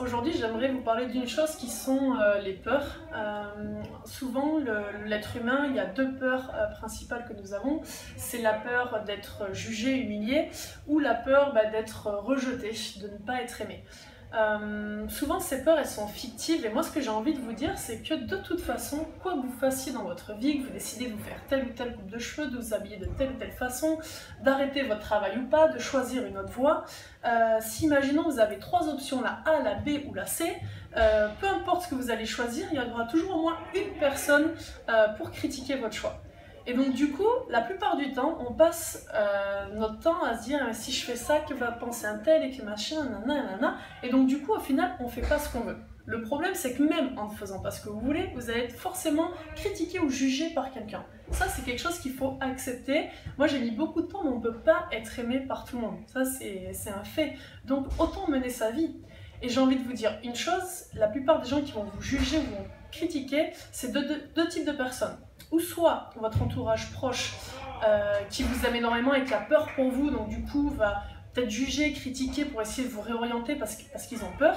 aujourd'hui j'aimerais vous parler d'une chose qui sont euh, les peurs. Euh, souvent l'être humain, il y a deux peurs euh, principales que nous avons. C'est la peur d'être jugé, humilié ou la peur bah, d'être rejeté, de ne pas être aimé. Euh, souvent ces peurs elles sont fictives et moi ce que j'ai envie de vous dire c'est que de toute façon quoi que vous fassiez dans votre vie, que vous décidez de vous faire telle ou telle coupe de cheveux, de vous habiller de telle ou telle façon, d'arrêter votre travail ou pas, de choisir une autre voie, euh, si vous avez trois options la A, la B ou la C, euh, peu importe ce que vous allez choisir, il y aura toujours au moins une personne pour critiquer votre choix. Et donc du coup, la plupart du temps, on passe euh, notre temps à se dire si je fais ça, que va penser un tel et que machin, nanana, Et donc du coup, au final, on fait pas ce qu'on veut. Le problème, c'est que même en ne faisant pas ce que vous voulez, vous allez être forcément critiqué ou jugé par quelqu'un. Ça, c'est quelque chose qu'il faut accepter. Moi, j'ai mis beaucoup de temps, mais on ne peut pas être aimé par tout le monde. Ça, c'est un fait. Donc, autant mener sa vie. Et j'ai envie de vous dire une chose, la plupart des gens qui vont vous juger ou vont critiquer, c'est deux types de personnes ou soit votre entourage proche euh, qui vous aime énormément et qui a peur pour vous, donc du coup va peut-être juger, critiquer pour essayer de vous réorienter parce, qu'ils ont peur.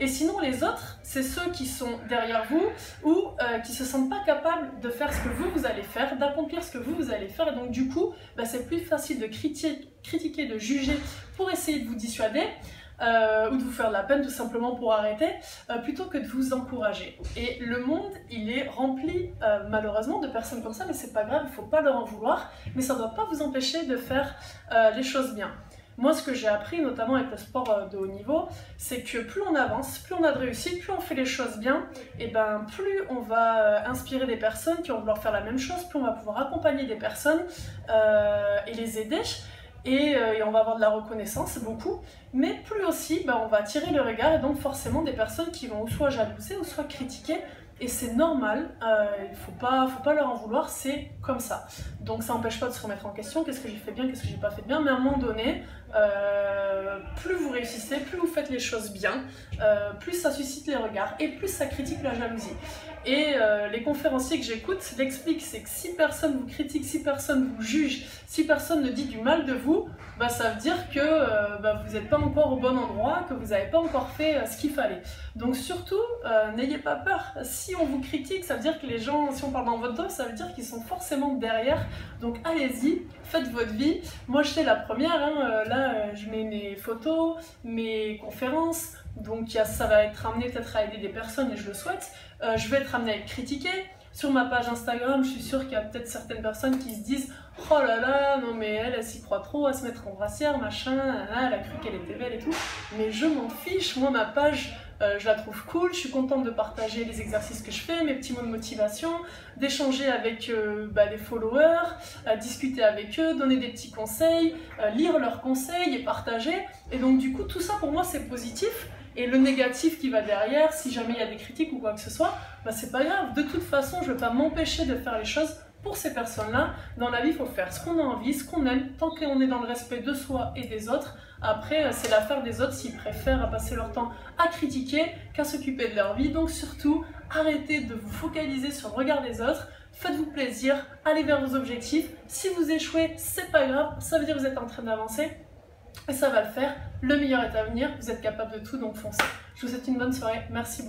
Et sinon, les autres, c'est ceux qui sont derrière vous ou euh, qui se sentent pas capables de faire ce que vous, vous allez faire, d'accomplir ce que vous, vous allez faire. Et donc, du coup, bah, c'est plus facile de critiquer, de juger pour essayer de vous dissuader. Euh, ou de vous faire de la peine tout simplement pour arrêter, euh, plutôt que de vous encourager. Et le monde, il est rempli euh, malheureusement de personnes comme ça, mais c'est pas grave, il faut pas leur en vouloir, mais ça doit pas vous empêcher de faire les choses bien. Moi, ce que j'ai appris, notamment avec le sport de haut niveau, c'est que plus on avance, plus on a de réussite, plus on fait les choses bien, et ben plus on va inspirer des personnes qui vont vouloir faire la même chose, plus on va pouvoir accompagner des personnes et les aider. Euh, et, on va avoir de la reconnaissance, beaucoup, mais plus aussi, bah, on va attirer le regard et donc forcément des personnes qui vont soit jalouser ou soit critiquer et c'est normal, euh, il ne faut pas, faut pas leur en vouloir, c'est comme ça. Donc ça n'empêche pas de se remettre en question, qu'est-ce que j'ai fait bien, qu'est-ce que j'ai pas fait bien, mais à un moment donné, euh, plus vous réussissez, plus vous faites les choses bien, euh, plus ça suscite les regards et plus ça critique la jalousie. Et les conférenciers que j'écoute l'expliquent, c'est que si personne vous critique, si personne vous juge, si personne ne dit du mal de vous, bah, ça veut dire que bah, vous n'êtes pas encore au bon endroit, que vous n'avez pas encore fait ce qu'il fallait. Donc surtout, n'ayez pas peur. Si on vous critique, ça veut dire que les gens, si on parle dans votre dos, ça veut dire qu'ils sont forcément derrière. Donc allez-y, faites votre vie. Moi, je sais la première, hein, euh, là, euh, je mets mes photos, mes conférences, donc ça va être amené peut-être à aider des personnes et je le souhaite. Euh, je vais être amené à être critiqué. Sur ma page Instagram, je suis sûre qu'il y a peut-être certaines personnes qui se disent Oh là là, non mais elle, elle s'y croit trop à se mettre en brassière, machin, elle a cru qu'elle était belle et tout. Mais je m'en fiche, moi ma page, euh, je la trouve cool, je suis contente de partager les exercices que je fais, mes petits mots de motivation, d'échanger avec euh, bah, les followers, euh, discuter avec eux, donner des petits conseils, lire leurs conseils et partager. Et donc du coup, tout ça pour moi c'est positif. Et le négatif qui va derrière, si jamais il y a des critiques ou quoi que ce soit, bah, c'est pas grave. De toute façon, je ne vais pas m'empêcher de faire les choses pour ces personnes-là. Dans la vie, il faut faire ce qu'on a envie, ce qu'on aime, tant qu'on est dans le respect de soi et des autres. Après, euh, c'est l'affaire des autres s'ils préfèrent passer leur temps à critiquer qu'à s'occuper de leur vie. Donc surtout, arrêtez de vous focaliser sur le regard des autres. Faites-vous plaisir, allez vers vos objectifs. Si vous échouez, c'est pas grave, ça veut dire que vous êtes en train d'avancer. Et ça va le faire. Le meilleur est à venir, vous êtes capable de tout, donc foncez. Je vous souhaite une bonne soirée. Merci beaucoup.